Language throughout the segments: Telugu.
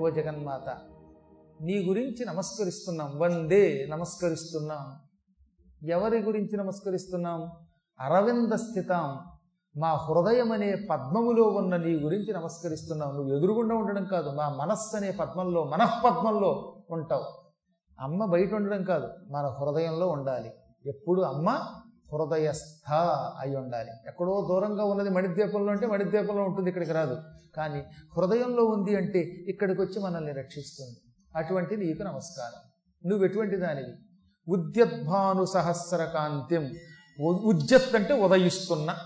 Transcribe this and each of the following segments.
ఓ జగన్మాత. నీ గురించి నమస్కరిస్తున్నాం. వందే నమస్కరిస్తున్నాం. ఎవరి గురించి నమస్కరిస్తున్నాం? అరవింద స్థితం. మా హృదయం అనే పద్మములో ఉన్న నీ గురించి నమస్కరిస్తున్నావు నువ్వు ఎదురుగుండా ఉండడం కాదు. మా మనస్సు అనే పద్మంలో మనఃపద్మంలో ఉంటావు. అమ్మ బయట ఉండడం కాదు. మన హృదయంలో ఉండాలి. ఎప్పుడు అమ్మ హృదయస్థ అయి ఉండాలి. ఎక్కడో దూరంగా ఉన్నది మణిద్వీపంలో అంటే మణిద్వీపంలో ఉంటుంది ఇక్కడికి రాదు. కానీ హృదయంలో ఉంది అంటే ఇక్కడికి వచ్చి మనల్ని రక్షిస్తుంది. అటువంటి నీకు నమస్కారం. నువ్వు ఎటువంటి దానివి? ఉద్యద్భాను సహస్ర కాంత్యం ఉద్యత్ అంటే ఉదయిస్తున్న.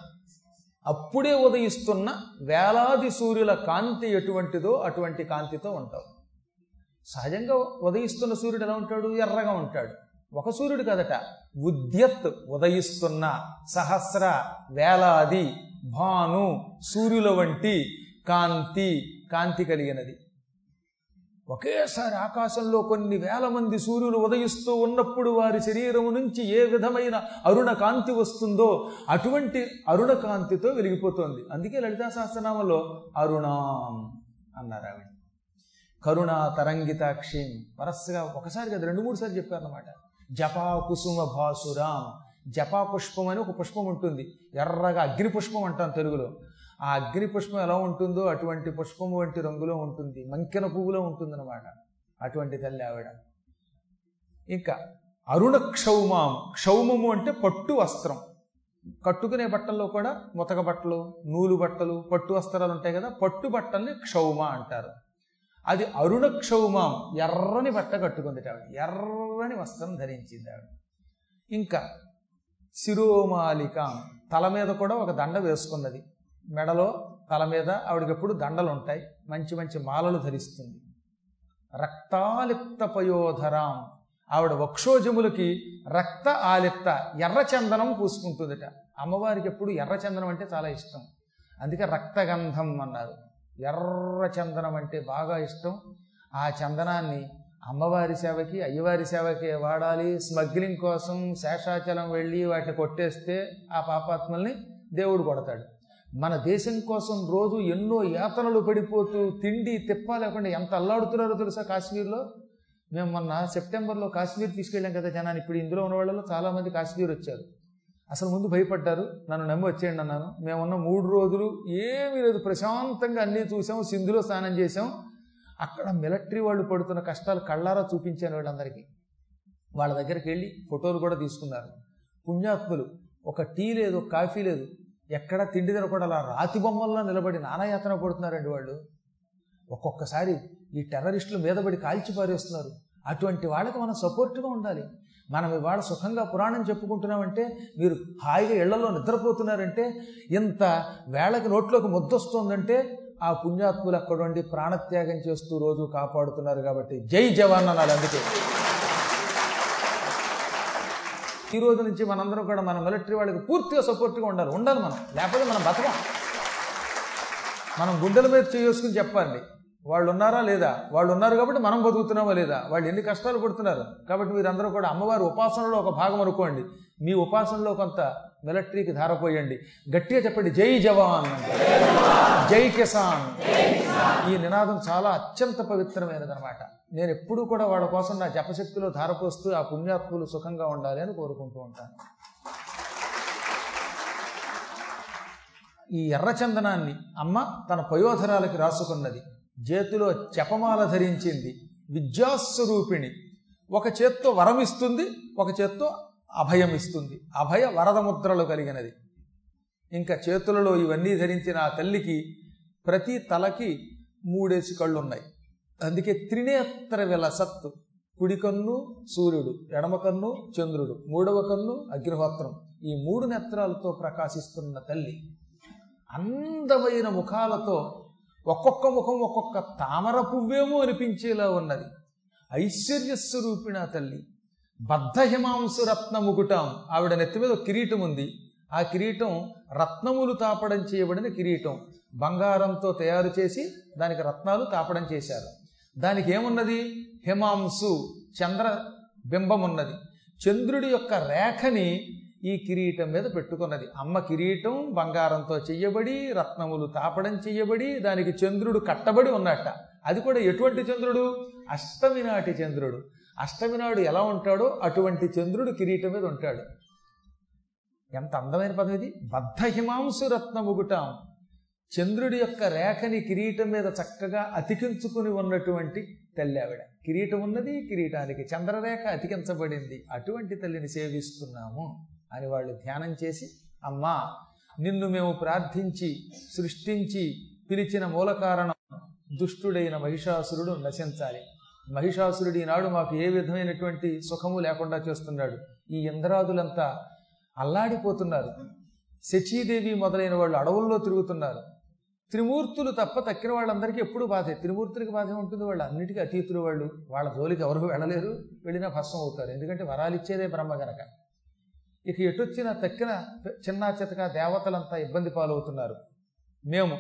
అప్పుడే ఉదయిస్తున్న వేలాది సూర్యుల కాంతి ఎటువంటిదో అటువంటి కాంతితో ఉంటావు. సహజంగా ఉదయిస్తున్న సూర్యుడు ఎలా ఉంటాడు? ఎర్రగా ఉంటాడు. ఒక సూర్యుడు కదట. ఉద్యత్ ఉదయిస్తున్న సహస్ర వేలాది భాను సూర్యుల వంటి కాంతి కాంతి కలిగినది. ఒకేసారి ఆకాశంలో కొన్ని వేల మంది సూర్యులు ఉదయిస్తూ ఉన్నప్పుడు వారి శరీరం నుంచి ఏ విధమైన అరుణ కాంతి వస్తుందో అటువంటి అరుణ కాంతితో వెలిగిపోతోంది. అందుకే లలితా సహస్రనామంలో అరుణాం అన్నారు ఆవిడ. కరుణ తరంగితాక్షి. వరసగా ఒకసారి కదా రెండు మూడు సార్లు చెప్పారన్నమాట. జపా కుసుమ భాసురాం జపా పుష్పం అని ఒక పుష్పం ఉంటుంది. ఎర్రగా అగ్ని పుష్పం అంటాం తెలుగులో. ఆ అగ్ని పుష్పం ఎలా ఉంటుందో అటువంటి పుష్పం వంటి రంగులో ఉంటుంది. మంకెన పువ్వులో ఉంటుందన్నమాట అటువంటి తల్లి ఆవిడ. ఇంకా అరుణ క్షౌమాం. క్షౌమము అంటే పట్టు వస్త్రం. కట్టుకునే బట్టల్లో కూడా ముతక బట్టలు నూలు బట్టలు పట్టు వస్త్రాలు ఉంటాయి కదా పట్టు బట్టల్ని క్షౌమ అంటారు. అది అరుణక్షౌమం. ఎర్రని బట్ట కట్టుకుంది ఆవిడ. ఎర్రని వస్త్రం ధరించింది ఆవిడ. ఇంకా శిరోమాలికాం. తల మీద కూడా ఒక దండ వేసుకున్నది. మెడలో తల మీద ఆవిడకెప్పుడు దండలు ఉంటాయి మంచి మంచి మాలలు ధరిస్తుంది. రక్తాలిప్త పయోధరాం ఆవిడ వక్షోజములకి రక్త ఆలిప్త ఎర్ర చందనం పూసుకుంటుందట. అమ్మవారికి ఎప్పుడు ఎర్ర చందనం అంటే చాలా ఇష్టం. అందుకే రక్తగంధం అన్నారు. ఎర్ర చందనం అంటే బాగా ఇష్టం. ఆ చందనాన్ని అమ్మవారి సేవకి అయ్యవారి సేవకి వాడాలి. స్మగ్లింగ్ కోసం శేషాచలం వెళ్ళి వాటిని కొట్టేస్తే ఆ పాపాత్మల్ని దేవుడు కొడతాడు. మన దేశం కోసం రోజు ఎన్నో యాతనలు పడిపోతూ తిండి తిప్ప లేకుండా ఎంత అల్లాడుతున్నారో తెలుసా కాశ్మీర్లో? మేము మొన్న సెప్టెంబర్లో కాశ్మీర్ తీసుకెళ్ళాం కదా జనాన్ని. ఇప్పుడు ఇందులో ఉన్న వాళ్ళలో చాలామంది కాశ్మీర్ వచ్చారు. అసలు ముందు భయపడ్డారు నన్ను నమ్మి వచ్చేయండి అన్నాను. మేమున్న మూడు రోజులు ఏమీ లేదు ప్రశాంతంగా అన్నీ చూసాం సింధులో స్నానం చేసాం. అక్కడ మిలిటరీ వాళ్ళు పడుతున్న కష్టాలు కళ్ళారా చూపించాను వాళ్ళందరికీ. వాళ్ళ దగ్గరికి వెళ్ళి ఫోటోలు కూడా తీసుకున్నారు. పుణ్యాత్ములు ఒక టీ లేదు కాఫీ లేదు ఎక్కడ తిండి తినకుండా అలా రాతి బొమ్మల్లో నిలబడి నానాయాతన పడుతున్నారండి వాళ్ళు. ఒక్కొక్కసారి ఈ టెర్రరిస్టులు మీద పడి కాల్చి పారేస్తున్నారు. అటువంటి వాళ్ళకి మనం సపోర్ట్గా ఉండాలి. మనం ఇవాళ సుఖంగా పురాణం చెప్పుకుంటున్నామంటే మీరు హాయిగా ఇళ్ళలో నిద్రపోతున్నారంటే ఇంత వేళకి నోట్లోకి ముద్దొస్తోందంటే ఆ పుణ్యాత్ములు అక్కడ ఉండి ప్రాణత్యాగం చేస్తూ రోజు కాపాడుతున్నారు కాబట్టి జై జవాన్ అన్నారు అందుకే. ఈ రోజు నుంచి మనందరం కూడా మన మిలిటరీ వాళ్ళకి పూర్తిగా సపోర్ట్గా ఉండాలి. ఉండాలి మనం. లేకపోతే మనం బతకం. మనం గుండెల మీద చేసుకుని చెప్పాలి. వాళ్ళు ఉన్నారా లేదా? వాళ్ళు ఉన్నారు కాబట్టి మనం బతుకుతున్నామా లేదా? వాళ్ళు ఎన్ని కష్టాలు పడుతున్నారు? కాబట్టి మీరందరూ కూడా అమ్మవారి ఉపాసనలో ఒక భాగం అనుకోండి. మీ ఉపాసనలో కొంత మిలిటరీకి ధారపోయండి. గట్టిగా చెప్పండి జై జవాన్ జై కిసాన్. ఈ నినాదం చాలా అత్యంత పవిత్రమైనదనమాట. నేను ఎప్పుడూ కూడా వాళ్ళ కోసం నా జపశక్తిలో ధారపోస్తూ ఆ పుణ్యాత్ములు సుఖంగా ఉండాలి అని కోరుకుంటూ ఉంటాను. ఈ ఎర్రచందనాన్ని అమ్మ తన పయోధరాలకి రాసుకున్నది. చేతిలో జపమాల ధరించింది. విద్యాస్వరూపిణి. ఒక చేత్తో వరం ఇస్తుంది ఒక చేత్తో అభయం ఇస్తుంది. అభయ వరద ముద్రలు కలిగినది. ఇంకా చేతులలో ఇవన్నీ ధరించిన ఆ తల్లికి ప్రతి తలకి మూడేసి కళ్ళు ఉన్నాయి అందుకే త్రినేత్ర విలసత్తు కుడి కన్ను సూర్యుడు ఎడమ కన్ను చంద్రుడు మూడవ కన్ను అగ్నిహోత్రం. ఈ మూడు నేత్రాలతో ప్రకాశిస్తున్న తల్లి అందమైన ముఖాలతో ఒక్కొక్క ముఖం ఒక్కొక్క తామర పువ్వేమో అనిపించేలా ఉన్నది. ఐశ్వర్యస్వరూపిణ తల్లి. బద్ధ హిమాంసు రత్నముకుటం ఆవిడ నెత్తి మీద కిరీటం ఉంది. ఆ కిరీటం రత్నములు తాపడం చేయబడిన కిరీటం. బంగారంతో తయారు చేసి దానికి రత్నాలు తాపడం చేశారు. దానికి ఏమున్నది? హిమాంసు చంద్ర బింబం ఉన్నది. చంద్రుడి యొక్క రేఖని ఈ కిరీటం మీద పెట్టుకున్నది. అమ్మ కిరీటం బంగారంతో చెయ్యబడి రత్నములు తాపడం చెయ్యబడి దానికి చంద్రుడు కట్టబడి ఉన్నట్ట. అది కూడా ఎటువంటి చంద్రుడు? అష్టమి నాటి చంద్రుడు. అష్టమి నాడు ఎలా ఉంటాడో అటువంటి చంద్రుడు కిరీటం మీద ఉంటాడు. ఎంత అందమైన పదం ఇది? బద్ధహిమాంసు రత్నముగుటాం చంద్రుడి యొక్క రేఖని కిరీటం మీద చక్కగా అతికించుకుని ఉన్నటువంటి తల్లి ఆవిడ కిరీటం ఉన్నది కిరీటానికి చంద్రరేఖ అతికించబడింది. అటువంటి తల్లిని సేవిస్తున్నాము. అని వాళ్ళు ధ్యానం చేసి అమ్మా నిన్ను మేము ప్రార్థించి సృష్టించి పిలిచిన మూల కారణం దుష్టుడైన మహిషాసురుడు నశించాలి. మహిషాసురుడు ఈనాడు మాకు ఏ విధమైనటువంటి సుఖము లేకుండా చేస్తున్నాడు. ఈ ఇంద్రాదులంతా అల్లాడిపోతున్నారు. శచీదేవి మొదలైన వాళ్ళు అడవుల్లో తిరుగుతున్నారు. త్రిమూర్తులు తప్ప తక్కిన వాళ్ళందరికీ ఎప్పుడు బాధే. త్రిమూర్తులకి బాధ ఉంటుంది. వాళ్ళు అన్నిటికీ అతీతులు వాళ్ళు. వాళ్ళ జోలికి ఎవరు వెళ్ళలేరు. వెళ్ళినా భస్మం అవుతారు. ఎందుకంటే వరాలిచ్చేదే బ్రహ్మ గనక. ఇక ఎటొచ్చిన తక్కిన చిన్న చితక దేవతలంతా ఇబ్బంది పాలవుతున్నారు. మేము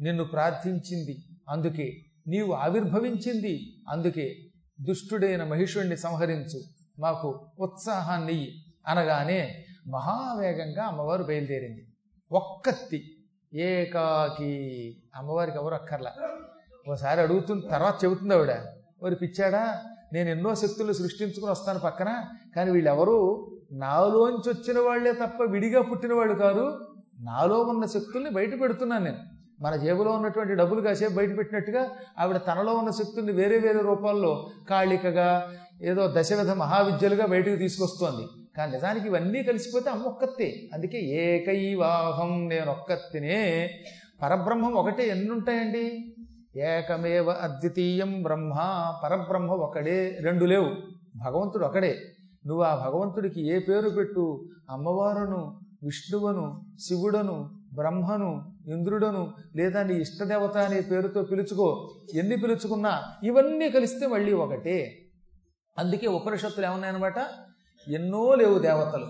నిన్ను ప్రార్థించింది అందుకే నీవు ఆవిర్భవించింది అందుకే దుష్టుడైన మహిషుణ్ణి సంహరించు మాకు ఉత్సాహాన్ని అనగానే మహావేగంగా అమ్మవారు బయలుదేరింది. ఒక్కత్తి ఏకాకి అమ్మవారికి ఎవరు అక్కర్లా. ఓసారి అడుగుతుంది తర్వాత చెబుతుంది ఆవిడ. మరి పిచ్చాడా నేను ఎన్నో శక్తులు సృష్టించుకుని వస్తాను పక్కన కానీ వీళ్ళెవరూ నాలోంచి వచ్చిన వాళ్ళే తప్ప విడిగా పుట్టిన వాళ్ళు కాదు నాలో ఉన్న శక్తుల్ని బయట పెడుతున్నాను నేను. మన జేబులో ఉన్నటువంటి డబ్బులు కాసేపు బయట పెట్టినట్టుగా ఆవిడ తనలో ఉన్న శక్తుల్ని వేరే వేరే రూపాల్లో కాళికగా ఏదో దశవిధ మహావిద్యలుగా బయటకు తీసుకొస్తోంది. కానీ నిజానికి ఇవన్నీ కలిసిపోతే అమ్మ అందుకే ఏకైవాహం నేను ఒక్కత్తినే పరబ్రహ్మం ఒకటే. ఎన్నుంటాయండి? ఏకమేవ అద్వితీయం బ్రహ్మ. పరబ్రహ్మ ఒకడే. రెండు లేవు. భగవంతుడు ఒకడే. నువ్వు ఆ భగవంతుడికి ఏ పేరు పెట్టు? అమ్మవారును విష్ణువును శివుడను బ్రహ్మను ఇంద్రుడను లేదా నీ ఇష్టదేవత అనే పేరుతో పిలుచుకో. ఎన్ని పిలుచుకున్నా ఇవన్నీ కలిస్తే మళ్ళీ ఒకటే. అందుకే ఉపనిషత్తులు ఏమన్నాయన్నమాట? ఎన్నో లేవు దేవతలు.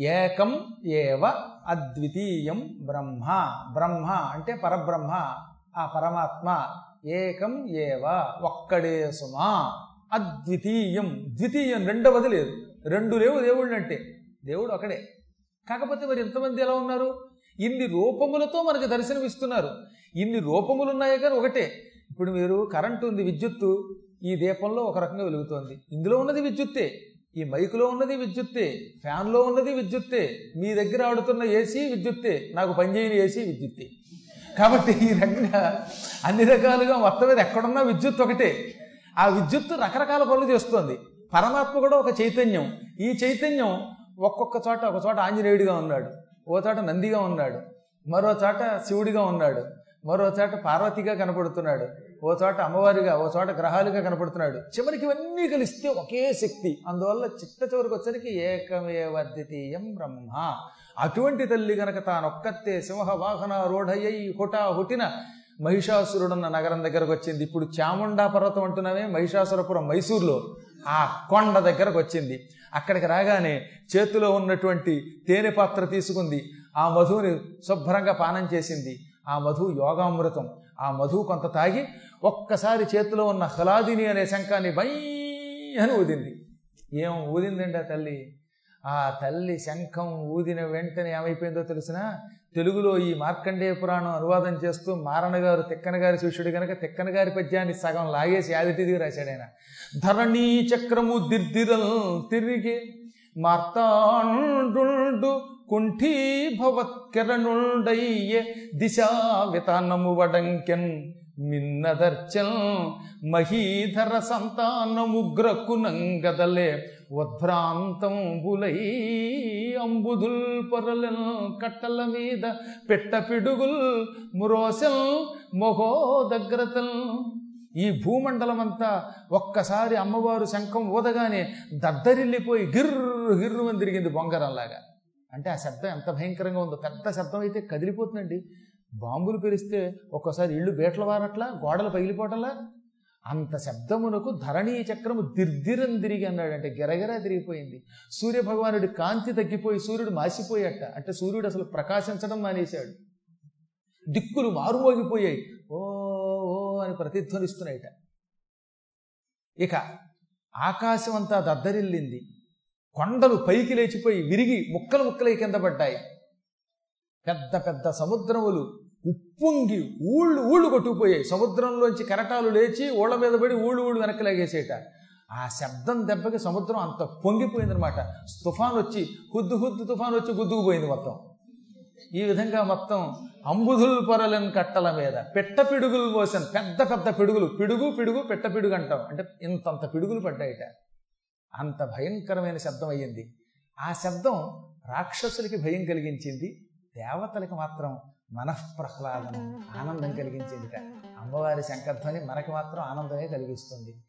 ఏకం ఏవ అద్వితీయం బ్రహ్మ. బ్రహ్మ అంటే పరబ్రహ్మ. ఆ పరమాత్మ. ఏకం ఏవ ఒక్కడే సుమా. అద్వితీయం. ద్వితీయం రెండవది లేదు. రెండు లేవు దేవుళ్ళు అంటే. దేవుడు ఒకడే కాకపోతే మరి ఎంతమంది ఎలా ఉన్నారు? ఇన్ని రూపములతో మనకు దర్శనమిస్తున్నారు. ఇన్ని రూపములు ఉన్నాయి కానీ ఒకటే. ఇప్పుడు మీరు కరెంటు ఉంది విద్యుత్తు. ఈ దీపంలో ఒక రకంగా వెలుగుతోంది. ఇందులో ఉన్నది విద్యుత్తే. ఈ మైకులో ఉన్నది విద్యుత్తే. ఫ్యాన్లో ఉన్నది విద్యుత్తే. మీ దగ్గర ఆడుతున్న ఏసీ విద్యుత్తే. నాకు పనిచేయని ఏసీ విద్యుత్తే. కాబట్టి ఈ రకంగా అన్ని రకాలుగా మొత్తం మీద ఎక్కడున్నా విద్యుత్ ఒకటే. ఆ విద్యుత్తు రకరకాల పనులు చేస్తుంది. పరమాత్మ కూడా ఒక చైతన్యం. ఈ చైతన్యం ఒక్కొక్క చోట ఒక చోట ఆంజనేయుడిగా ఉన్నాడు ఓ చోట నందిగా ఉన్నాడు మరో చోట శివుడిగా ఉన్నాడు మరో చోట పార్వతిగా కనపడుతున్నాడు ఓ చోట అమ్మవారిగా ఓ చోట గ్రహాలుగా కనపడుతున్నాడు. చివరికి ఇవన్నీ కలిస్తే ఒకే శక్తి. అందువల్ల చిట్ట చివరికి వచ్చరికి ఏకమేవర్దితీయం బ్రహ్మ. అటువంటి తల్లి గనక తానొక్కతే సింహ వాహన రూఢయ్యై హుటా హుటిన మహిషాసురుడున్న నగరం దగ్గరకు వచ్చింది. ఇప్పుడు చాముండా పర్వతం అంటున్నామే మహిషాసురపురం మైసూర్లో. ఆ కొండ దగ్గరకు వచ్చింది. అక్కడికి రాగానే చేతిలో ఉన్నటువంటి తేనె పాత్ర తీసుకుంది. ఆ మధువుని శుభ్రంగా పానం చేసింది. ఆ మధు యోగామృతం. ఆ మధు కొంత తాగి ఒక్కసారి చేతిలో ఉన్న హలాదిని అనే శంఖాన్ని బై అని ఊదింది. ఏం ఊదిందండి ఆ తల్లి? ఆ తల్లి శంఖం ఊదిన వెంటనే ఏమైపోయిందో తెలిసినా? తెలుగులో ఈ మార్కండేయ పురాణం అనువాదం చేస్తూ మారణ గారు తిక్కన గారి శిష్యుడు కనుక తిక్కన గారి పద్యాన్ని సగం లాగేసి యాదిటిది రాశాడు ఆయన. ధరణీ చక్రము దిర్దిరల్ తిరిగి మార్తాండు కుంఠీభవత్కరణుండయ్యే దిశా వితానము వడంకెన్ మిన్నదర్చల్ మహీధర సంతానముగ్రకునంగదలే ఉద్భ్రాంతంబులై అంబుదుల్ పొరలను కట్టల మీద పెట్ట పిడుగుల్ మురోసెల్ మొహోదగ్రతల్ ఈ భూమండలం అంతా ఒక్కసారి అమ్మవారు శంఖం ఊదగానే దద్దరిల్లిపోయి గిర్రు గిర్రు అని తిరిగింది బొంగరంలాగా. అంటే ఆ శబ్దం ఎంత భయంకరంగా ఉందో పెద్ద శబ్దం అయితే కదిలిపోతుందండి. బాంబులు పెరిస్తే ఒక్కసారి ఇళ్ళు బేట్ల వారట్లా గోడలు పగిలిపోవటంలా అంత శబ్దమునకు ధరణీ చక్రము దిర్దిరం తిరిగి అన్నాడు. అంటే గిరగిరా తిరిగిపోయింది. సూర్య భగవానుడి కాంతి తగ్గిపోయి సూర్యుడు మాసిపోయాట. అంటే సూర్యుడు అసలు ప్రకాశించడం మానేశాడు. దిక్కులు మారుమోగిపోయాయి. ఓ ఓ అని ప్రతిధ్వనిస్తున్నాయట. ఇక ఆకాశం అంతా దద్దరిల్లింది. కొండలు పైకి లేచిపోయి విరిగి ముక్కలు ముక్కలై కింద పడ్డాయి. పెద్ద పెద్ద సముద్రములు ఉప్పొంగి ఊళ్ళు ఊళ్ళు కొట్టుకుపోయాయి. సముద్రంలోంచి కెరటాలు లేచి ఊళ్ళ మీద పడి ఊళ్ళు ఊళ్ళు వెనక్కి లాగేసేట. ఆ శబ్దం దెబ్బకి సముద్రం అంత పొంగిపోయిందనమాట తుఫాన్ వచ్చి హుద్దు హుద్దు తుఫాన్ వచ్చి గుద్దుకుపోయింది మొత్తం. ఈ విధంగా మొత్తం అంబుధుల్ పొరలని కట్టల మీద పెట్ట పిడుగులు పోసాను పెద్ద పెద్ద పిడుగులు. పిడుగు పిడుగు పెట్ట పిడుగు అంటాం. అంటే ఇంతంత పిడుగులు పడ్డాయిట. అంత భయంకరమైన శబ్దం అయ్యింది. ఆ శబ్దం రాక్షసులకి భయం కలిగించింది. దేవతలకి మాత్రం మనఃప్రహ్లాదం ఆనందం కలిగించేదిట. అమ్మవారి శంఖధ్వని మనకి మాత్రం ఆనందమే కలిగిస్తుంది.